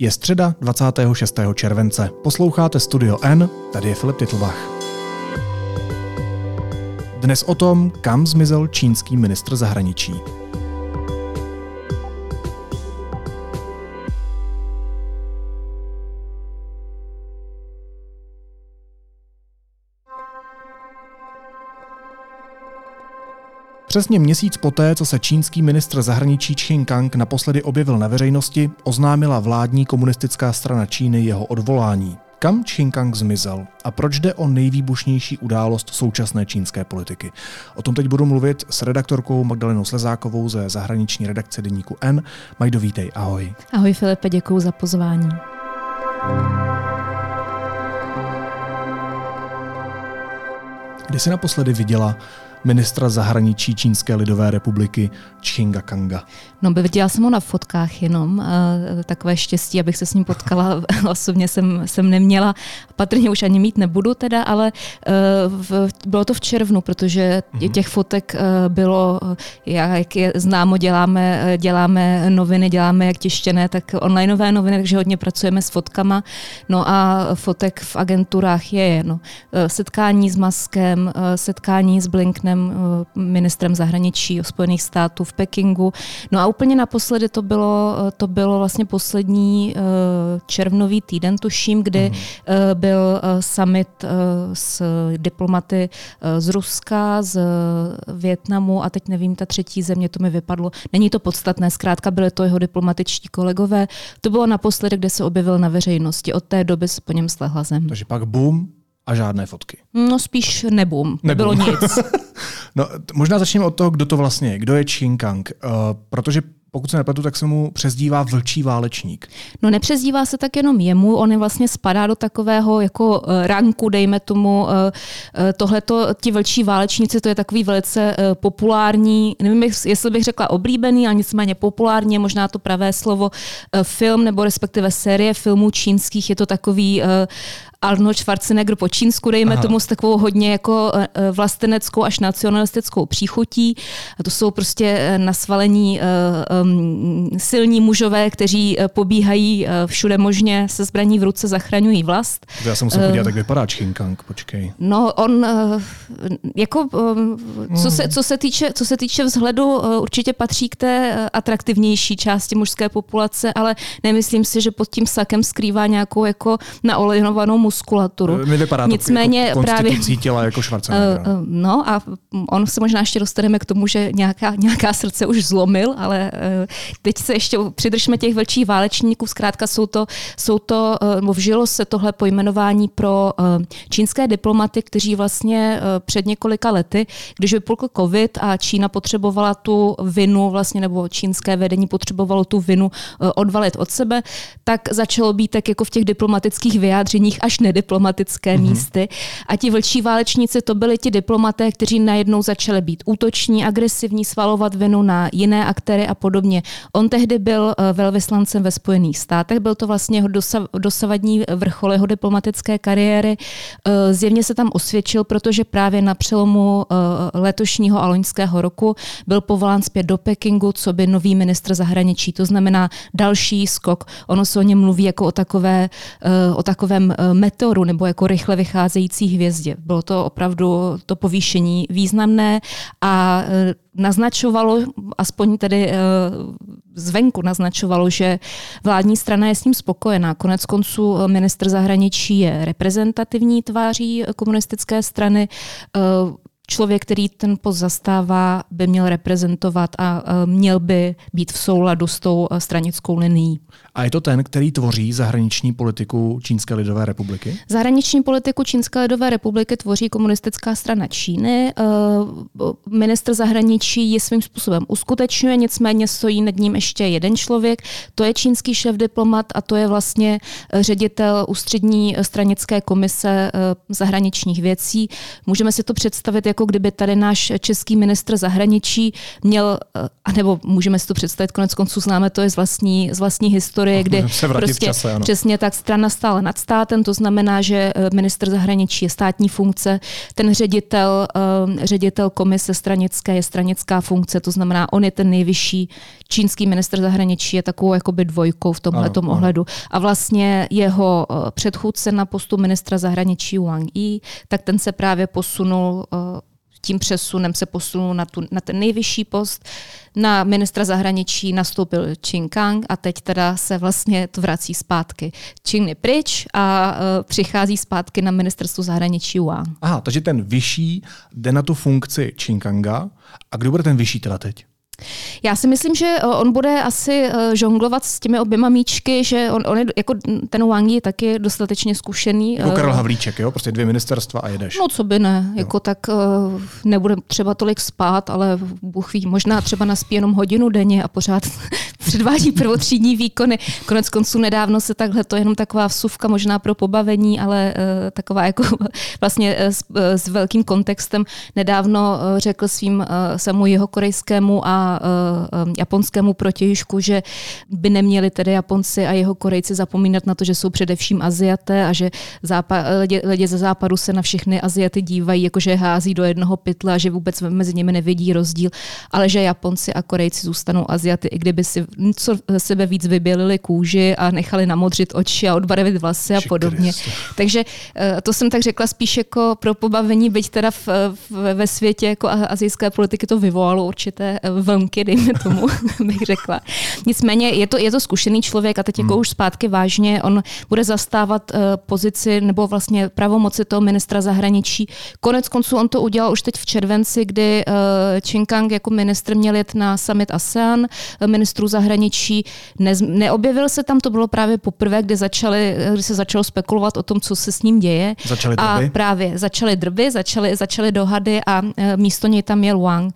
Je středa 26. července. Posloucháte Studio N, tady je Filip Titlbach. Dnes o tom, kam zmizel čínský ministr zahraničí. Přesně měsíc poté, co se čínský ministr zahraničí Qin Kang naposledy objevil na veřejnosti, oznámila vládní komunistická strana Číny jeho odvolání. Kam Qin Kang zmizel a proč jde o nejvýbušnější událost současné čínské politiky? O tom teď budu mluvit s redaktorkou Magdalenou Slezákovou ze zahraniční redakce deníku N. Majdo, vítej, ahoj. Ahoj Filipe, děkuji za pozvání. Kdy jsi naposledy viděla ministra zahraničí Čínské lidové republiky Čchinga Kanga. No, viděla jsem ho na fotkách jenom. Takové štěstí, abych se s ním potkala, osobně jsem, jsem neměla. Patrně už ani mít nebudu teda, ale e, v, bylo to v červnu, protože mm-hmm. těch fotek e, bylo, jak je známo, děláme, děláme noviny, děláme jak tištěné, tak onlineové noviny, takže hodně pracujeme s fotkama. No a fotek v agenturách je, no, setkání s Maskem, setkání s Blinknem, Blinkenem, eh, ministrem zahraničí Spojených států v Pekingu. No a úplně naposledy to bylo, eh, to bylo vlastně poslední eh, červnový týden, tuším, kdy mm. byl summit s diplomaty z Ruska, z Větnamu a teď nevím, ta třetí země, to mi vypadlo. Není to podstatné, zkrátka byly to jeho diplomatičtí kolegové. To bylo naposledy, kde se objevil na veřejnosti. Od té doby se po něm slehla zem. Takže pak boom, a žádné fotky. No spíš nebum. Nebylo nic. no, možná začneme od toho, kdo to vlastně je. Kdo je Qin Kang? Uh, protože pokud se nepletu, tak se mu přezdívá vlčí válečník. No nepřezdívá se tak jenom jemu, on je vlastně spadá do takového jako uh, ranku, dejme tomu, uh, tohleto, ti vlčí válečníci, to je takový velice populární, nevím, jestli bych řekla oblíbený, ale nicméně populární, možná to pravé slovo, film nebo respektive série filmů čínských, je to takový Arnold Schwarzenegger po čínsku, dejme Aha. tomu s takovou hodně jako eh, eh, vlasteneckou až nacionalistickou příchutí. A to jsou prostě eh, nasvalení um, silní mužové, kteří pobíhají všude možně se zbraní v ruce, zachraňují vlast. Já jsem musel podívat, jak vypadá Qin Kang, počkej. No on, jako, co se, co se, týče, co se týče vzhledu, určitě patří k té atraktivnější části mužské populace, ale nemyslím si, že pod tím sakem skrývá nějakou jako naolejnovanou muskulaturu. Mi vypadá Nicméně to jako právě těla jako Schwarzenegger. Uh, uh, no a on se možná ještě dostaneme k tomu, že nějaká, nějaká srdce už zlomil, ale uh, teď se ještě přidržme těch velčích válečníků. Zkrátka jsou to, jsou to uh, vžilo se tohle pojmenování pro uh, čínské diplomaty, kteří vlastně uh, před několika lety, když vypukl covid a Čína potřebovala tu vinu vlastně, nebo čínské vedení potřebovalo tu vinu uh, odvalit od sebe, tak začalo být tak jako v těch diplomatických vyjádřeních až nediplomatické mm-hmm. místy. A ti vlčí válečníci to byli ti diplomaté, kteří najednou začali být útoční, agresivní, svalovat vinu na jiné aktéry a podobně. On tehdy byl eh, velvyslancem ve Spojených státech, byl to vlastně jeho dosavadní vrchol jeho diplomatické kariéry. Eh, zjevně se tam osvědčil, protože právě na přelomu eh, letošního a loňského roku byl povolán zpět do Pekingu, co by nový ministr zahraničí. To znamená další skok. Ono se o něm mluví jako o, takové, o takovém meteoru nebo jako rychle vycházející hvězdě. Bylo to opravdu to povýšení významné a e, naznačovalo, aspoň tedy e, zvenku naznačovalo, že vládní strana je s ním spokojená. Konec konců e, ministr zahraničí je reprezentativní tváří komunistické strany člověk, který ten post zastává, by měl reprezentovat a měl by být v souladu s tou stranickou linií. A je to ten, který tvoří zahraniční politiku Čínské lidové republiky? Zahraniční politiku Čínské lidové republiky tvoří komunistická strana Číny. Eh, ministr zahraničí je svým způsobem uskutečňuje, nicméně stojí nad ním ještě jeden člověk. To je čínský šéf diplomat a to je vlastně ředitel ústřední stranické komise zahraničních věcí. Můžeme si to představit jako jako kdyby tady náš český ministr zahraničí měl, eh, anebo můžeme si to představit, konec konců známe to je z vlastní, z vlastní historie, kdy prostě čase, ano. přesně tak strana stála nad státem, to znamená, že minister zahraničí je státní funkce, ten ředitel, ředitel komise stranické je stranická funkce, to znamená, on je ten nejvyšší čínský minister zahraničí, je takovou jakoby dvojkou v tomhle ohledu. A vlastně jeho předchůdce na postu ministra zahraničí Wang Yi, tak ten se právě posunul eh, tím přesunem se posunul na, tu, na ten nejvyšší post. Na ministra zahraničí nastoupil Qin Kang a teď teda se vlastně to vrací zpátky. Qin je pryč a uh, přichází zpátky na ministerstvo zahraničí Wang. Aha, takže ten vyšší jde na tu funkci Qin Kanga. A kdo bude ten vyšší teda teď? Já si myslím, že eh, on bude asi eh, žonglovat s těmi oběma míčky, že on, on je, jako ten Wang je taky dostatečně zkušený. Jako Karel eh, Havlíček, jo? Prostě dvě ministerstva a jedeš. No co by ne, jo. jako tak nebude třeba tolik spát, ale Bůh ví, možná třeba naspí jenom hodinu denně a pořád předvádí prvotřídní výkony. Konec konců nedávno se takhle, to je jenom taková vsuvka možná pro pobavení, ale taková jako vlastně s, s velkým kontextem. Nedávno řekl svým samu jeho korejskému a uh, japonskému protějšku, že by neměli tedy Japonci a jeho Korejci zapomínat na to, že jsou především Aziaté a že zápa- lidi, lidi ze západu se na všechny Aziaty dívají, jakože hází do jednoho pytla že vůbec mezi nimi nevidí rozdíl, ale že Japonci a Korejci zůstanou Aziaty, i kdyby si co sebe víc vybělili kůži a nechali namodřit oči a odbarvit vlasy a podobně. Takže to jsem tak řekla spíš jako pro pobavení, byť teda v, v, ve světě jako azijské politiky to vyvolalo určité vlny vlnky, dejme tomu, bych řekla. Nicméně je to, je to zkušený člověk a teď jako hmm. už zpátky vážně, on bude zastávat uh, pozici nebo vlastně pravomoci toho ministra zahraničí. Konec konců on to udělal už teď v červenci, kdy uh, Qin Kang jako ministr měl jet na summit ASEAN, ministrů zahraničí. Ne, neobjevil se tam, to bylo právě poprvé, kdy, začali, kdy se začalo spekulovat o tom, co se s ním děje. Začaly drby? A právě začaly drby, začaly, začaly dohady a uh, místo něj tam měl Wang.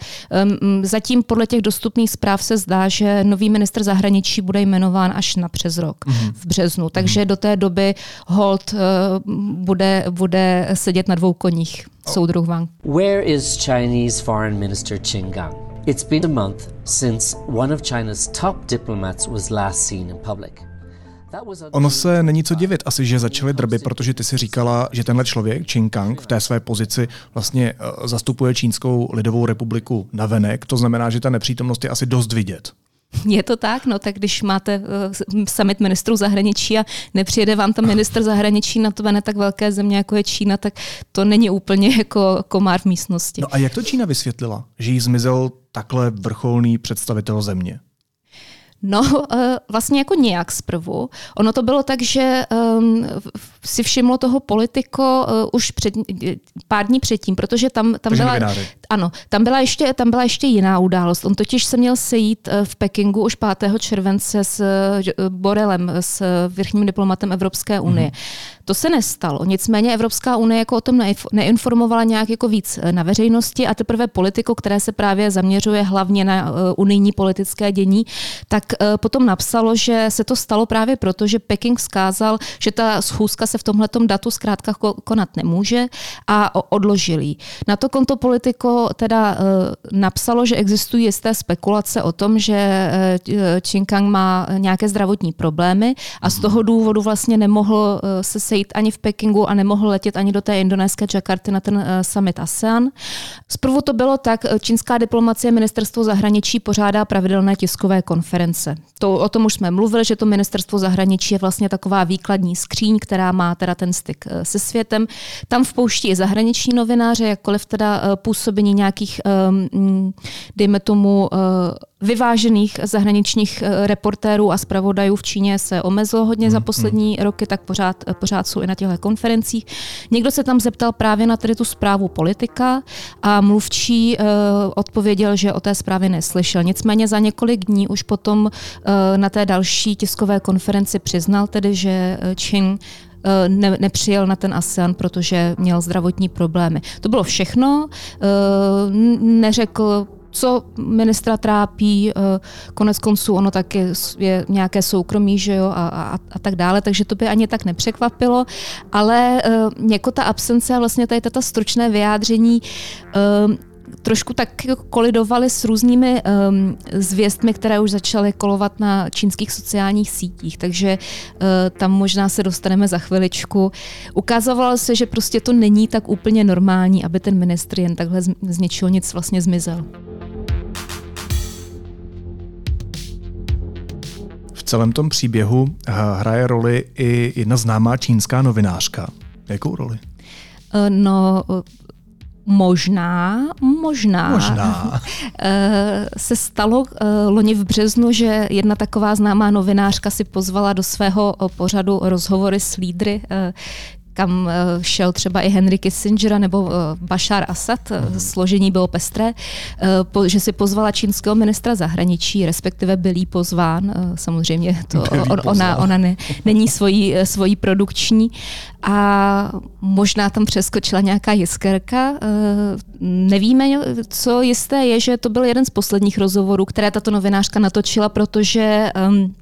Um, zatím podle těch dostupných zpráv se zdá, že nový minister zahraničí bude jmenován až na přes rok mm-hmm. v březnu. Takže mm-hmm. do té doby Holt uh, bude, bude sedět na dvou koních. Oh. Soudruh Wang. Where is Chinese Foreign Minister Qin Gang? It's been a month since one of China's top diplomats was last seen in public. Ono se není co divit asi, že začaly drby, protože ty si říkala, že tenhle člověk, Qin Kang, v té své pozici vlastně eh, zastupuje Čínskou lidovou republiku na venek. To znamená, že ta nepřítomnost je asi dost vidět. Je to tak, no tak když máte uh, summit ministrů zahraničí a nepřijede vám tam minister zahraničí na to ne tak velké země, jako je Čína, tak to není úplně jako komár v místnosti. No a jak to Čína vysvětlila, že jí zmizel takhle vrcholný představitel země? No, eh, vlastně jako nějak zprvu. Ono to bylo tak, že um, si všimlo toho politiko uh, už před, pár dní předtím, protože tam, tam byla... Ano, tam byla, ještě, tam byla ještě jiná událost. On totiž se měl sejít uh, v Pekingu už 5. července s uh, Borelem, s vrchním diplomatem Evropské unie. Mm-hmm. To se nestalo. Nicméně Evropská unie jako o tom neinformovala nějak jako víc eh, na veřejnosti a teprve politiko, které se právě zaměřuje hlavně na unijní politické dění, tak potom napsalo, že se to stalo právě proto, že Peking vzkázal, že ta schůzka se v tomhletom datu zkrátka konat nemůže a odložili. Na to konto politiko teda uh, napsalo, že existují jisté spekulace o tom, že uh, Qin Kang má nějaké zdravotní problémy a z toho důvodu vlastně nemohl uh, se sejít ani v Pekingu a nemohl letět ani do té indonéské Jakarty na ten summit ASEAN. Zprvu to bylo tak, eh, čínská diplomacie ministerstvo zahraničí pořádá pravidelné tiskové konference. To, o tom už jsme mluvili, že to ministerstvo zahraničí je vlastně taková výkladní skříň, která má teda ten styk se světem. Tam vpouští i zahraniční novináře, jakkoliv teda uh, působení nějakých, um, dejme tomu, uh, vyvážených zahraničních eh, reportérů a zpravodajů v Číně se omezilo hodně za hmm, poslední hmm. roky, tak pořád, eh, pořád jsou i na těchto konferencích. Někdo se tam zeptal právě na tady tu zprávu politika a mluvčí odpověděl, že o té zprávě neslyšel. Nicméně za několik dní už potom na té další tiskové konferenci přiznal tedy, že Čín ne, nepřijel na ten ASEAN, protože měl zdravotní problémy. To bylo všechno. Neřekl co ministra trápí, eh, konec konců ono taky je nějaké soukromí, že jo, a, a, a tak dále, takže to by ani tak nepřekvapilo, ale jako ta absence a vlastně tady tato stručné vyjádření trošku tak kolidovali s různými um, zvěstmi, které už začaly kolovat na čínských sociálních sítích, takže uh, tam možná se dostaneme za chviličku. Ukázalo se, že prostě to není tak úplně normální, aby ten ministr jen takhle z, z něčeho nic vlastně zmizel. V celém tom příběhu eh, hraje roli i jedna známá čínská novinářka. Jakou roli? Eh, no, Možná, možná, možná. Eh, se stalo eh, loni v březnu, že jedna taková známá novinářka si pozvala do svého pořadu rozhovory s lídry kam eh, šel třeba i Henry Kissinger nebo eh, Bashar Assad, mm. složení bylo pestré, že si pozvala čínského ministra zahraničí, respektive byl jí pozván, samozřejmě to on, ona, ona ne, není svojí, svojí produkční a možná tam přeskočila nějaká jiskerka. Nevíme, co jisté je, že to byl jeden z posledních rozhovorů, které tato novinářka natočila, protože um,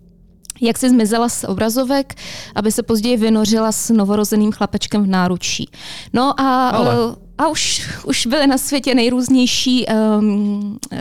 jak si zmizela z obrazovek, aby se později vynořila s novorozeným chlapečkem v náručí. No a, Ale. a už, už byly na světě nejrůznější um, uh,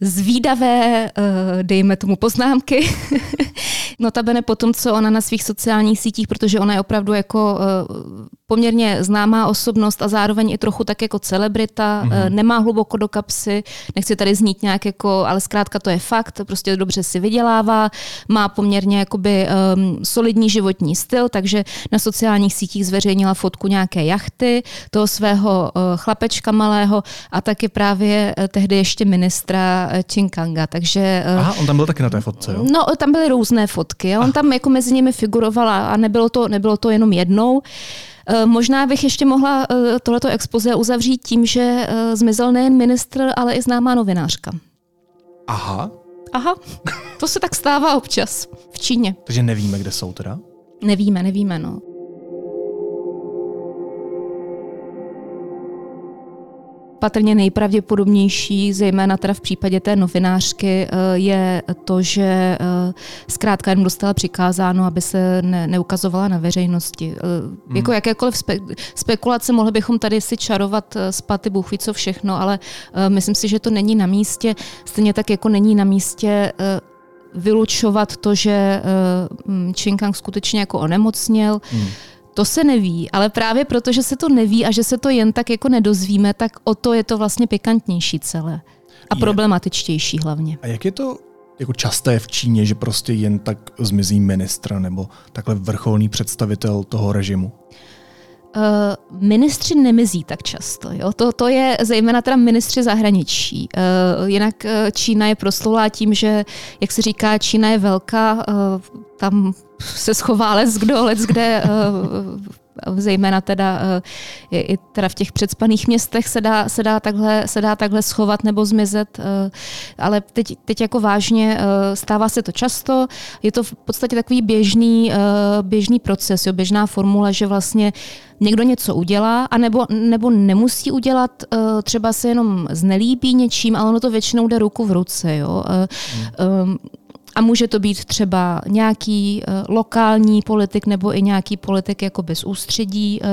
zvídavé, uh, dejme tomu poznámky. Notabene po tom, co ona na svých sociálních sítích, protože ona je opravdu jako uh, poměrně známá osobnost a zároveň i trochu tak jako celebrita, mm-hmm. nemá hluboko do kapsy, nechci tady znít nějak jako, ale zkrátka to je fakt, prostě dobře si vydělává, má poměrně jakoby um, solidní životní styl, takže na sociálních sítích zveřejnila fotku nějaké jachty, toho svého uh, chlapečka malého a taky právě uh, tehdy ještě ministra uh, Chinkanga, takže... Uh, Aha, on tam byl taky na té fotce, jo? No, tam byly různé fotky, on Aha. tam jako mezi nimi figurovala a nebylo to, nebylo to jenom jednou. Eh, možná bych ještě mohla eh, tohleto expoze uzavřít tím, že eh, zmizel nejen ministr, ale i známá novinářka. Aha. Aha, to se tak stává občas v Číně. Takže nevíme, kde jsou teda? Nevíme, nevíme, no. Patrně nejpravděpodobnější, zejména teda v případě té novinářky, eh, je to, že eh, zkrátka jenom dostala přikázáno, aby se ne, neukazovala na veřejnosti. Hmm. Jako jakékoliv spe, spekulace mohli bychom tady si čarovat z paty Bůh ví co všechno, ale myslím si, že to není na místě. Stejně tak jako není na místě vylučovat to, že Chinkang skutečně jako onemocněl. Hmm to se neví, ale právě proto, že se to neví a že se to jen tak jako nedozvíme, tak o to je to vlastně pikantnější celé. A je. problematičtější hlavně. A jak je to jako časté v Číně, že prostě jen tak zmizí ministra nebo takhle vrcholný představitel toho režimu? Uh, ministři nemizí tak často. Jo? To, to je zejména teda ministři zahraničí. Uh, jinak uh, Čína je proslulá tím, že, jak se říká, Čína je velká, uh, tam se schová les kdo, les kde zejména teda eh, i teda v těch předspaných městech se dá, se dá, takhle, se dá takhle schovat nebo zmizet, eh, ale teď, teď jako vážně eh, stává se to často, je to v podstatě takový běžný, běžný proces, jo, běžná formule, že vlastně někdo něco udělá, anebo, nebo nemusí udělat, třeba se jenom znelíbí něčím, ale ono to většinou jde ruku v ruce. Jo. Hmm. A může to být třeba nějaký uh, lokální politik nebo i nějaký politik jako bez ústředí, uh,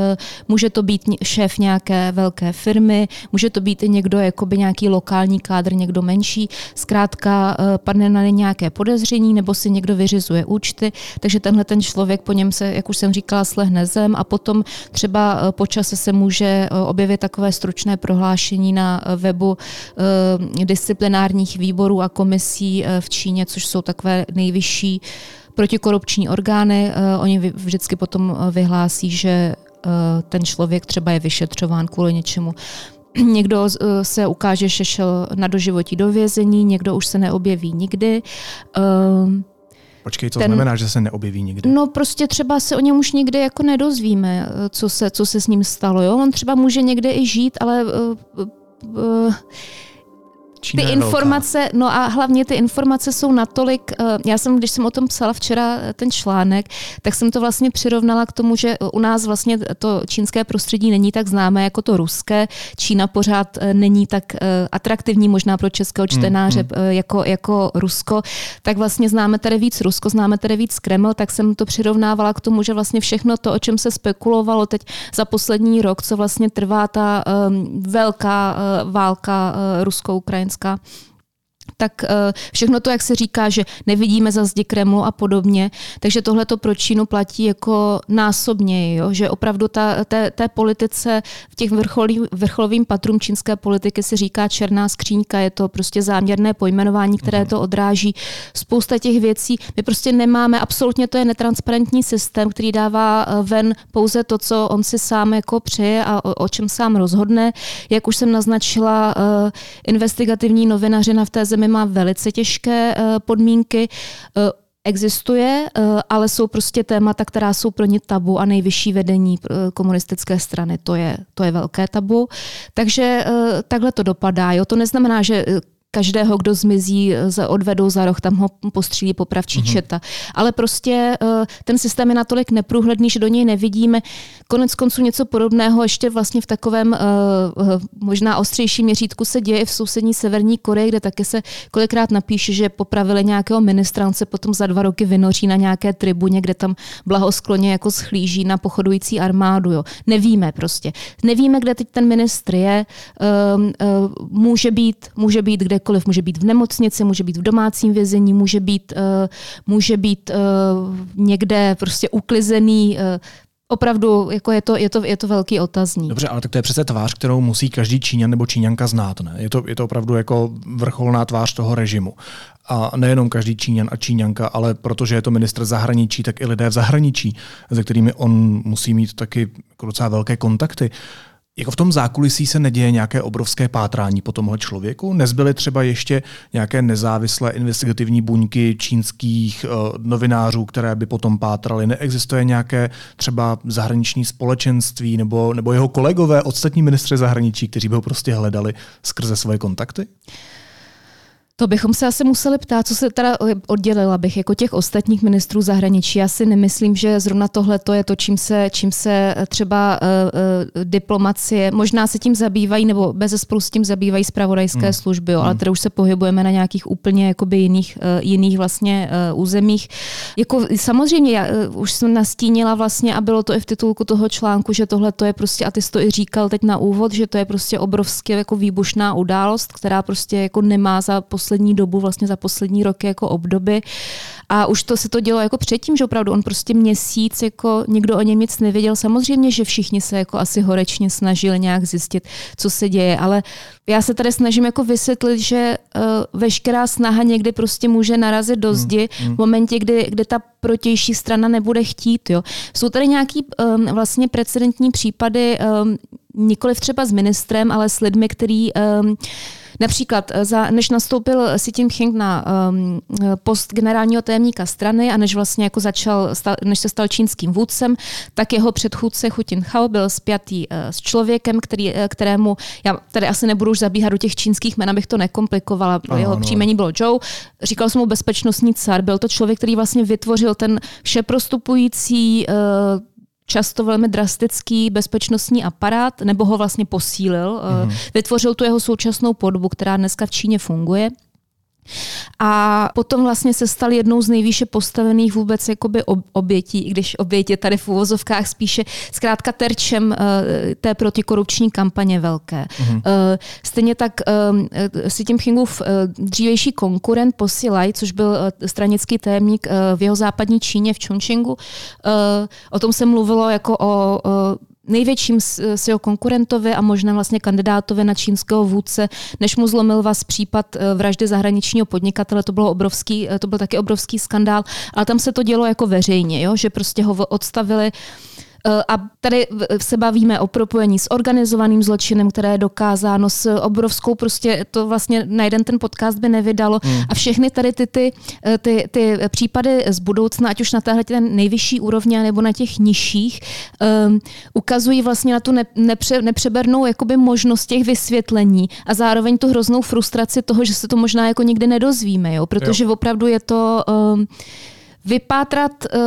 může to být šéf nějaké velké firmy, může to být i někdo jakoby nějaký lokální kádr, někdo menší. Zkrátka uh, padne na ně nějaké podezření nebo si někdo vyřizuje účty, takže tenhle ten člověk po něm se, jak už jsem říkala, slehne zem a potom třeba po čase se může objevit takové stručné prohlášení na webu disciplinárních výborů a komisí v Číně, což jsou takové nejvyšší protikorupční orgány. Uh, oni vždycky potom eh, vyhlásí, že uh, ten člověk třeba je vyšetřován kvůli něčemu. Někdo se ukáže, že šel na doživotí do vězení, někdo už se neobjeví nikdy. Uh, Počkej, co ten, znamená, že se neobjeví nikdy? No prostě třeba se o něm už nikdy jako nedozvíme, co se, co se s ním stalo. Jo? On třeba může někde i žít, ale uh, uh, Čína ty informace, velká. no a hlavně ty informace jsou natolik, eh, já jsem, když jsem o tom psala včera eh, ten článek, tak jsem to vlastně přirovnala k tomu, že u nás vlastně to čínské prostředí není tak známé jako to ruské. Čína pořád eh, není tak atraktivní možná pro českého hmm, čtenáře mm, mm. Jako, jako Rusko. Tak vlastně známe tady víc Rusko, známe tady víc Kreml, tak jsem to přirovnávala k tomu, že vlastně všechno to, o čem se spekulovalo teď za poslední rok, co vlastně trvá ta um, velká uh, válka uh, rusko-ukrajinská, Smolenska tak eh, všechno to, jak se říká, že nevidíme za zdi Kremlu a podobně, takže tohle to pro Čínu platí jako násobně, jo? že opravdu ta, té, té politice v těch vrcholí, vrcholovým patrům čínské politiky se říká černá skřínka, je to prostě záměrné pojmenování, které mhm. to odráží. Spousta těch věcí, my prostě nemáme, absolutně to je netransparentní systém, který dává eh, ven pouze to, co on si sám jako přeje a o, o čem sám rozhodne. Jak už jsem naznačila, uh, investigativní novinařina v té zemi má velice těžké eh, podmínky eh, existuje, eh, ale jsou prostě témata, která jsou pro ně tabu a nejvyšší vedení komunistické strany, to je, to je velké tabu. Takže takhle to dopadá. Jo? To neznamená, že každého, kdo zmizí, eh, odvedou za roh, tam ho postřílí popravčí mm-hmm. četa. Ale prostě eh, ten systém je natolik neprůhledný, že do něj nevidíme. Konec konců něco podobného ještě vlastně v takovém eh, možná ostřejším měřítku se děje v sousední Severní Koreji, kde také se kolikrát napíše, že popravili nějakého ministra, on se potom za dva roky vynoří na nějaké tribuně, kde tam blahoskloně jako schlíží na pochodující armádu. Jo. Nevíme prostě. Nevíme, kde teď ten ministr je. Může být, může být kde kdekoliv. Může být v nemocnici, může být v domácím vězení, může být, uh, může být uh, někde prostě uklizený. Uh, opravdu jako je, to, je, to, je to velký otazník. Dobře, ale tak to je přece tvář, kterou musí každý Číňan nebo Číňanka znát. Ne? Je, to, je to opravdu jako vrcholná tvář toho režimu. A nejenom každý Číňan a Číňanka, ale protože je to ministr zahraničí, tak i lidé v zahraničí, se kterými on musí mít taky jako docela velké kontakty. Jako v tom zákulisí se neděje nějaké obrovské pátrání po tomhle člověku? Nezbyly třeba ještě nějaké nezávislé investigativní buňky čínských uh, novinářů, které by potom pátraly? Neexistuje nějaké třeba zahraniční společenství nebo, nebo jeho kolegové, ostatní ministři zahraničí, kteří by ho prostě hledali skrze svoje kontakty? To bychom se asi museli ptát, co se teda oddělila bych jako těch ostatních ministrů zahraničí. Já si nemyslím, že zrovna tohle to je to, čím se, čím se třeba uh, uh, diplomacie, možná se tím zabývají, nebo bez spolu s tím zabývají zpravodajské hmm. služby, jo, ale hmm. teda už se pohybujeme na nějakých úplně jakoby jiných, uh, jiných vlastně uh, územích. Jako, samozřejmě, já uh, už jsem nastínila vlastně a bylo to i v titulku toho článku, že tohle to je prostě, a ty jsi to i říkal teď na úvod, že to je prostě obrovské jako výbušná událost, která prostě jako nemá za poslední dobu, vlastně za poslední roky jako obdoby. A už to se to dělo jako předtím, že opravdu on prostě měsíc, jako nikdo o něm nic nevěděl. Samozřejmě, že všichni se jako asi horečně snažili nějak zjistit, co se děje, ale já se tady snažím jako vysvětlit, že uh, veškerá snaha někdy prostě může narazit do zdi hmm, hmm. v momentě, kdy, kdy ta protější strana nebude chtít. Jo. Jsou tady nějaký um, vlastně precedentní případy, um, nikoli třeba s ministrem, ale s lidmi, který um, Například, eh, za, než nastoupil Xi Jinping na um, post generálního tajemníka strany a než vlastně jako začal, než se stal čínským vůdcem, tak jeho předchůdce Hu Jintao byl spjatý uh, s člověkem, který, uh, kterému, já tady asi nebudu už zabíhat do těch čínských jmen, abych to nekomplikovala, ano, jeho ano. příjmení bylo Zhou, říkal jsem mu bezpečnostní car, byl to člověk, který vlastně vytvořil ten všeprostupující uh, často velmi drastický bezpečnostní aparát, nebo ho vlastně posílil. Mm-hmm. Vytvořil tu jeho současnou podobu, která dneska v Číně funguje. A potom vlastně se stal jednou z nejvýše postavených vůbec jakoby obětí, i když oběť je tady v úvozovkách spíše zkrátka terčem uh, té protikorupční kampaně velké. Mm-hmm. Uh, stejně tak uh, si tím Chingův uh, dřívejší konkurent Posilaj, což byl uh, stranický témník uh, v jeho západní Číně v Chongqingu, uh, o tom se mluvilo jako o uh, největším svého konkurentovi a možná vlastně kandidátovi na čínského vůdce, než mu zlomil vás případ eh, vraždy zahraničního podnikatele, to, bylo obrovský, eh, to byl taky obrovský skandál, ale tam se to dělo jako veřejně, jo? že prostě ho odstavili a tady se bavíme o propojení s organizovaným zločinem, které je dokázáno s obrovskou, prostě to vlastně na jeden ten podcast by nevydalo. Hmm. A všechny tady ty, ty, ty, ty případy z budoucna, ať už na téhle ten nejvyšší úrovni, nebo na těch nižších, um, ukazují vlastně na tu ne, nepře, nepřebernou jakoby možnost těch vysvětlení a zároveň tu hroznou frustraci toho, že se to možná jako nikdy nedozvíme, jo? protože jo. opravdu je to um, vypátrat uh,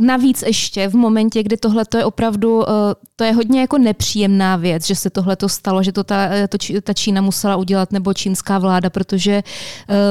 Navíc ještě v momentě, kdy tohle je opravdu, eh, to je hodně jako nepříjemná věc, že se tohle to stalo, že to ta, eh, to, ta Čína musela udělat, nebo čínská vláda, protože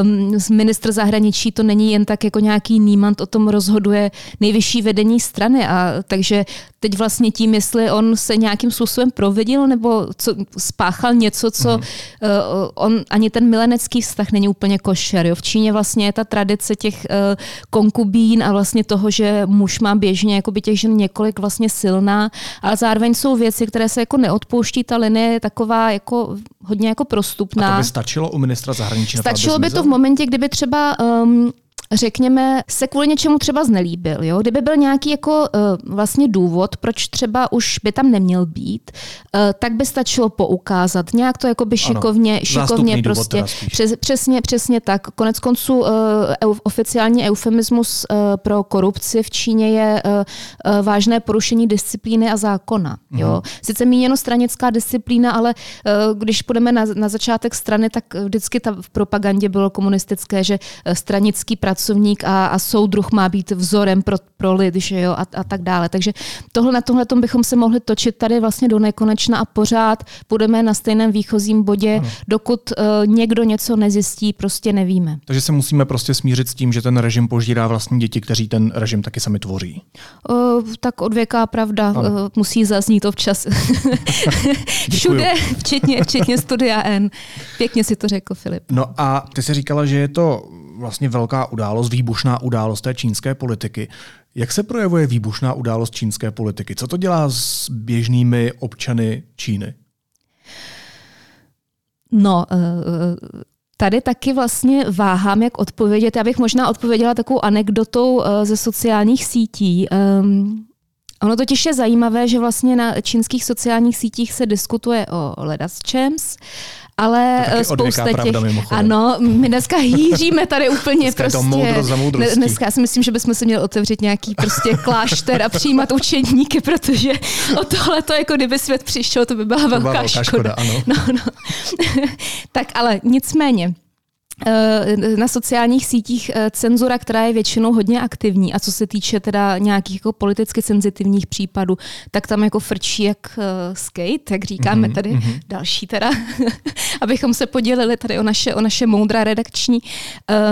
um, ministr zahraničí to není jen tak jako nějaký nímant, o tom rozhoduje nejvyšší vedení strany. A takže teď vlastně tím, jestli on se nějakým způsobem provedil, nebo co, spáchal něco, co mm. uh, on, ani ten milenecký vztah není úplně košer. Jo. V Číně vlastně je ta tradice těch uh, konkubín a vlastně toho, že muž má běžně jako by těch žen několik vlastně silná, ale zároveň jsou věci, které se jako neodpouští, ta linie je taková jako hodně jako prostupná. A to by stačilo u ministra zahraničí? Stačilo by to v momentě, kdyby třeba um, řekněme, se kvůli něčemu třeba znelíbil. Jo? Kdyby byl nějaký jako uh, vlastně důvod, proč třeba už by tam neměl být, uh, tak by stačilo poukázat. Nějak to jako by šikovně, ano, šikovně prostě. Přes, přesně, přesně tak. Konec konců uh, eu, oficiální eufemismus uh, pro korupci v Číně je uh, uh, vážné porušení disciplíny a zákona. Jo? Mhm. Sice míněno stranická disciplína, ale uh, když půjdeme na, na začátek strany, tak vždycky ta v propagandě bylo komunistické, že stranický pracovník pracovník a, a soudruh má být vzorem pro, pro lid že jo, a, a tak dále. Takže tohle na tomhle bychom se mohli točit tady vlastně do nekonečna a pořád budeme na stejném výchozím bodě, ano. dokud uh, někdo něco nezjistí, prostě nevíme. Takže se musíme prostě smířit s tím, že ten režim požírá vlastně děti, kteří ten režim taky sami tvoří. Uh, tak odvěká pravda uh, musí zaznít občas. Všude, včetně, včetně studia N. Pěkně si to řekl, Filip. No a ty jsi říkala, že je to vlastně velká událost, výbušná událost té čínské politiky. Jak se projevuje výbušná událost čínské politiky? Co to dělá s běžnými občany Číny? No, eh, tady taky vlastně váhám, jak odpovědět. Já bych možná odpověděla takovou anekdotou eh, ze sociálních sítí. Ehm, ono totiž je zajímavé, že vlastně na čínských sociálních sítích se diskutuje o Ledasčems ale spousta těch... Pravda, ano, my dneska hýříme tady úplně dneska prostě. Je to prostě- za Dneska si myslím, že bychom si měli otevřít nějaký prostě klášter a přijímat učeníky, protože o tohle to jako kdyby svět přišel, to by byla velká, byla velká škoda. škoda ano. No, no. tak ale nicméně, Eh, na sociálních sítích eh, cenzura, která je většinou hodně aktivní a co se týče teda nějakých jako politicky senzitivních případů, tak tam jako frčí jak skate, jak říkáme mm-hmm, tady mm-hmm. další teda, abychom se podělili tady o naše, o naše moudra redakční.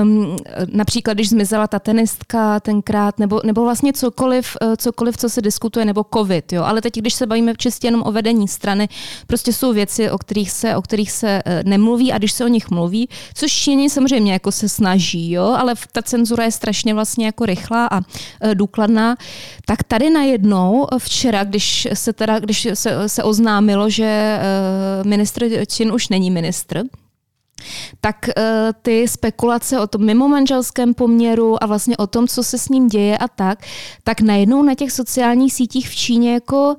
Um, například, když zmizela ta tenistka tenkrát, nebo, nebo vlastně cokoliv, cokoliv, co se diskutuje, nebo covid, jo. Ale teď, když se bavíme čistě jenom o vedení strany, prostě jsou věci, o kterých se, o kterých se nemluví a když se o nich mluví, což Číně samozřejmě jako se snaží, jo, ale ta cenzura je strašně vlastně jako rychlá a e, důkladná. Tak tady najednou včera, když se teda, když se, se oznámilo, že ministr Čin už není ministr, tak uh, ty spekulace o tom mimo manželském poměru a vlastně o tom, co se s ním děje a tak, tak najednou na těch sociálních sítích v Číně jako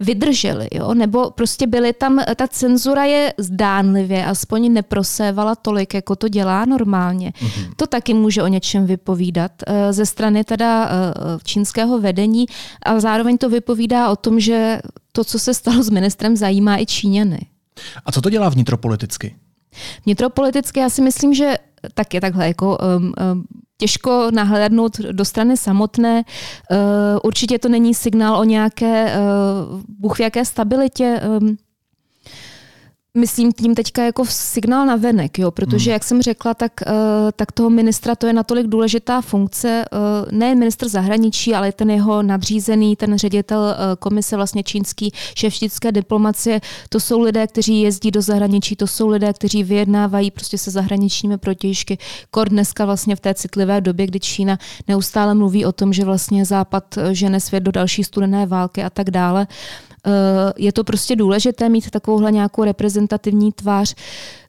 vydrželi, jo? nebo prostě byly tam, ta cenzura je zdánlivě, aspoň neprosévala tolik, jako to dělá normálně. Mm-hmm. To taky může o něčem vypovídat eh, ze strany teda eh, čínského vedení a zároveň to vypovídá o tom, že to, co se stalo s ministrem, zajímá i Číňany. A co to dělá vnitropoliticky? Vnitropoliticky já si myslím, že tak je takhle jako um, um, těžko nahlédnout do strany samotné. Uh, určitě to není signál o nějaké, uh, v jaké stabilitě. Um, myslím tím teďka jako signál na venek, jo, protože, hmm. jak jsem řekla, tak, uh, tak toho ministra to je natolik důležitá funkce, uh, ne ministr zahraničí, ale ten jeho nadřízený, ten ředitel uh, komise vlastně čínský, šéf čínské diplomacie, to jsou lidé, kteří jezdí do zahraničí, to jsou lidé, kteří vyjednávají prostě se zahraničními protějšky. Kor dneska vlastně v té citlivé době, kdy Čína neustále mluví o tom, že vlastně Západ žene svět do další studené války a tak dále. Je to prostě důležité mít takovouhle nějakou reprezentativní tvář,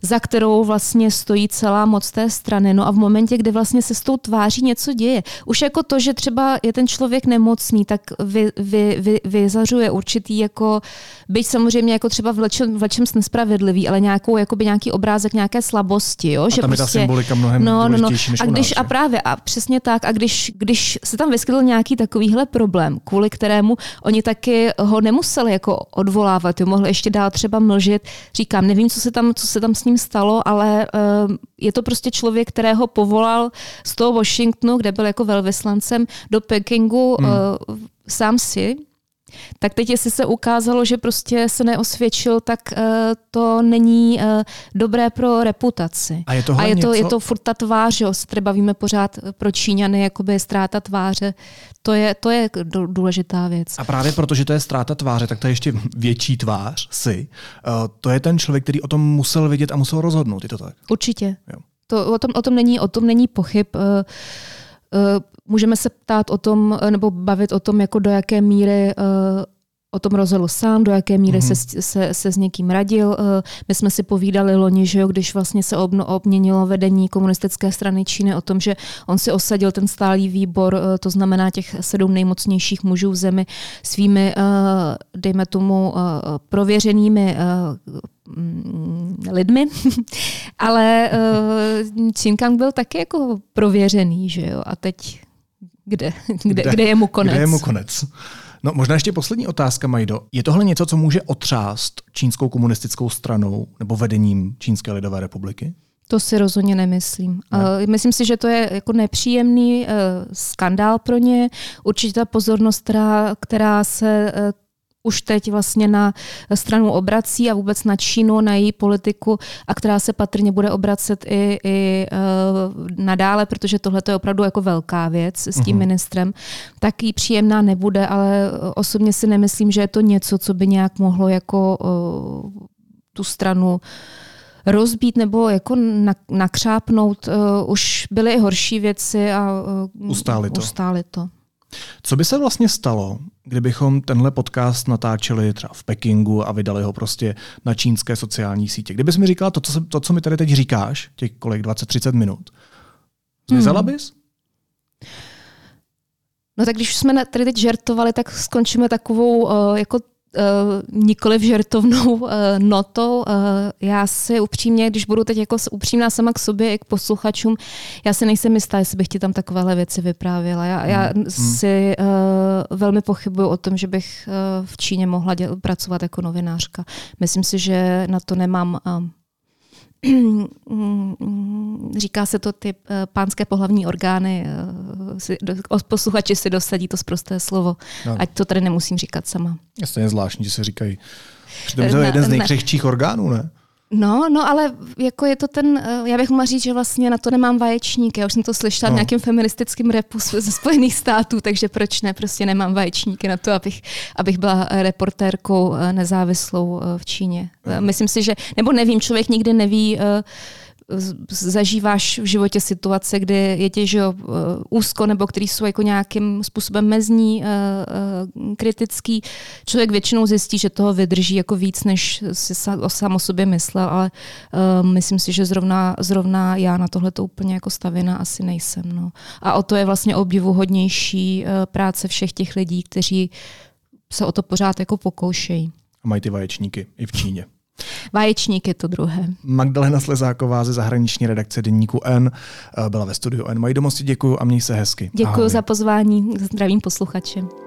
za kterou vlastně stojí celá moc té strany. No a v momentě, kdy vlastně se s tou tváří něco děje, už jako to, že třeba je ten člověk nemocný, tak vy, vy, vy, vyzařuje určitý jako, byť samozřejmě jako třeba v lečem, v lečem nespravedlivý, ale nějakou, jakoby nějaký obrázek nějaké slabosti. Jo? A že tam prostě, je ta symbolika mnohem no, no, no. než a když, nás, a právě, a přesně tak, a když, když se tam vyskytl nějaký takovýhle problém, kvůli kterému oni taky ho nemuseli jako odvolávat, jo? mohli ještě dál třeba mlžit, říkám, nevím, co se tam, co se tam s ním stalo, ale uh, je to prostě člověk, kterého povolal z toho Washingtonu, kde byl jako velvyslancem, do Pekingu hmm. uh, sám si, tak teď, jestli se ukázalo, že prostě se neosvědčil, tak uh, to není uh, dobré pro reputaci. A je, to a je, to, něco... je to furt ta tvář, jo, se třeba bavíme pořád pro Číňany, jakoby je ztráta tváře. To je, to je důležitá věc. A právě protože to je ztráta tváře, tak to je ještě větší tvář si. Uh, to je ten člověk, který o tom musel vědět a musel rozhodnout, je to tak? Určitě. Jo. To, o, tom, o, tom není, o tom není pochyb. Uh, můžeme se ptát o tom, eh, nebo bavit o tom, jako do jaké míry uh, o tom rozhodl sám, do jaké míry mm-hmm. se, se, se s někým radil. Uh, my jsme si povídali loni, že jo, když vlastně se obno, obměnilo vedení komunistické strany Číny o tom, že on si osadil ten stálý výbor, uh, to znamená těch sedm nejmocnějších mužů v zemi svými, uh, dejme tomu, prověřenými uh, lidmi, ale uh, Činkang byl taky jako prověřený, že jo, a teď kde, kde, kde, kde je mu konec? Kde je mu konec? No možná ještě poslední otázka, Majdo. Je tohle něco, co může otřást čínskou komunistickou stranou nebo vedením Čínské lidové republiky? To si rozhodně nemyslím. Ne. Myslím si, že to je jako nepříjemný uh, skandál pro ně. Určitě ta pozornost, která, která se uh, už teď vlastně na stranu obrací a vůbec na Čínu, na její politiku a která se patrně bude obracet i, i nadále, protože tohle je opravdu jako velká věc s tím uh-huh. ministrem, tak jí příjemná nebude, ale osobně si nemyslím, že je to něco, co by nějak mohlo jako uh, tu stranu rozbít nebo jako nakřápnout. Uh, už byly i horší věci a uh, ustáli to. Ustáli to. Co by se vlastně stalo, kdybychom tenhle podcast natáčeli třeba v Pekingu a vydali ho prostě na čínské sociální sítě? Kdybys mi říkala to, co, to, co mi tady teď říkáš, těch kolik, 20-30 minut, zmizela hmm. bys? No tak když jsme tady teď žertovali, tak skončíme takovou uh, jako uh, nikoli v žertovnou uh, notou. Uh, já si upřímně, když budu teď jako upřímná sama k sobě i k posluchačům, já si nejsem jistá, jestli bych ti tam takovéhle věci vyprávěla. Já, já mm. si uh, velmi pochybuju o tom, že bych uh, v Číně mohla děl, pracovat jako novinářka. Myslím si, že na to nemám uh, říká se to ty eh, pánské pohlavní orgány, eh, si, posluchači si dosadí to zprosté slovo, no. ať to tady nemusím říkat sama. Jasně je zvláštní, že se říkají. Přitom to je jeden z nejkřehčích orgánů, ne? No, no, ale jako je to ten, eh, já bych mohla říct, že vlastně na to nemám vaječníky. Já už jsem to slyšela no. nějakým feministickým repu ze Spojených států, takže proč ne, prostě nemám vaječníky na to, abych, abych byla reportérkou eh, nezávislou eh, v Číně. Myslím si, že, nebo nevím, člověk nikdy neví, zažíváš v životě situace, kdy je tě že, uh, úzko nebo který jsou jako nějakým způsobem mezní, uh, uh, kritický. Člověk většinou zjistí, že toho vydrží jako víc, než si sám o sobě myslel, ale myslím si, že zrovna, zrovna já na tohle to úplně jako stavěna asi nejsem. No. A o to je vlastně obdivuhodnější uh, práce všech těch lidí, kteří se o to pořád jako pokoušejí. A mají ty vaječníky i v Číně. Vaječník je to druhé. Magdalena Slezáková ze zahraniční redakce Deníku N eh, byla ve studiu N. Mají domosti děkuju a měj se hezky. Děkuji za pozvání, zdravím posluchače.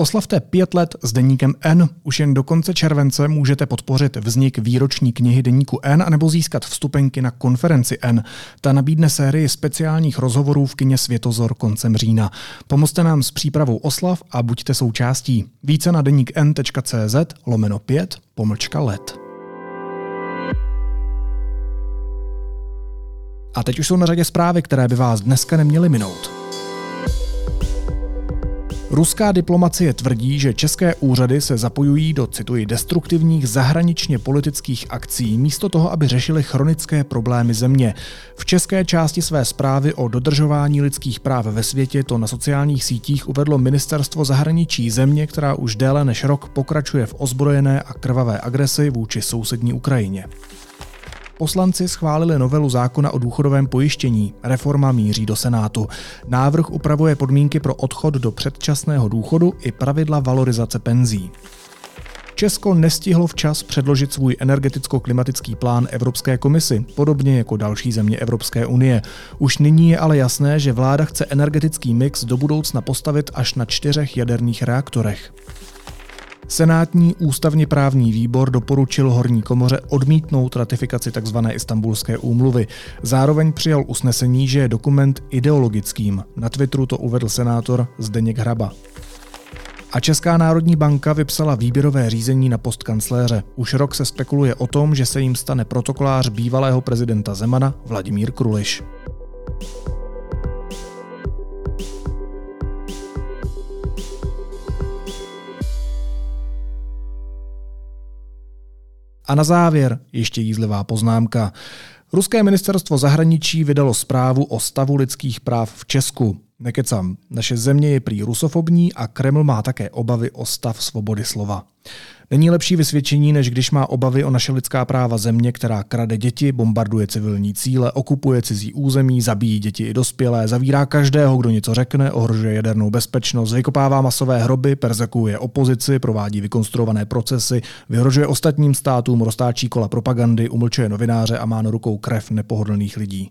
Oslavte pět let s deníkem N. Už jen do konce července můžete podpořit vznik výroční knihy deníku N anebo získat vstupenky na konferenci N. Ta nabídne sérii speciálních rozhovorů v kině Světozor koncem října. Pomozte nám s přípravou oslav a buďte součástí. Více na deníkn.cz lomeno 5 pomlčka let. A teď už jsou na řadě zprávy, které by vás dneska neměly minout. Ruská diplomacie tvrdí, že české úřady se zapojují do, cituji, destruktivních zahraničně politických akcí místo toho, aby řešili chronické problémy země. V české části své zprávy o dodržování lidských práv ve světě to na sociálních sítích uvedlo ministerstvo zahraničí země, která už déle než rok pokračuje v ozbrojené a krvavé agresi vůči sousední Ukrajině. Poslanci schválili novelu zákona o důchodovém pojištění. Reforma míří do Senátu. Návrh upravuje podmínky pro odchod do předčasného důchodu i pravidla valorizace penzí. Česko nestihlo včas předložit svůj energeticko-klimatický plán Evropské komisi, podobně jako další země Evropské unie. Už nyní je ale jasné, že vláda chce energetický mix do budoucna postavit až na čtyřech jaderných reaktorech. Senátní ústavně právní výbor doporučil horní komoře odmítnout ratifikaci tzv. istambulské úmluvy. Zároveň přijal usnesení, že je dokument ideologickým. Na Twitteru to uvedl senátor Zdeněk Hraba. A Česká národní banka vypsala výběrové řízení na post kancléře. Už rok se spekuluje o tom, že se jim stane protokolář bývalého prezidenta Zemana Vladimír Kruliš. A na závěr ještě jízlivá poznámka. Ruské ministerstvo zahraničí vydalo zprávu o stavu lidských práv v Česku. Nekecam, naše země je prý rusofobní a Kreml má také obavy o stav svobody slova. Není lepší vysvědčení, než když má obavy o naše lidská práva země, která krade děti, bombarduje civilní cíle, okupuje cizí území, zabíjí děti i dospělé, zavírá každého, kdo něco řekne, ohrožuje jadernou bezpečnost, vykopává masové hroby, perzekuje opozici, provádí vykonstruované procesy, vyhrožuje ostatním státům, roztáčí kola propagandy, umlčuje novináře a má na rukou krev nepohodlných lidí.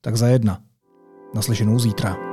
Tak za jedna. Naslyšenou zítra.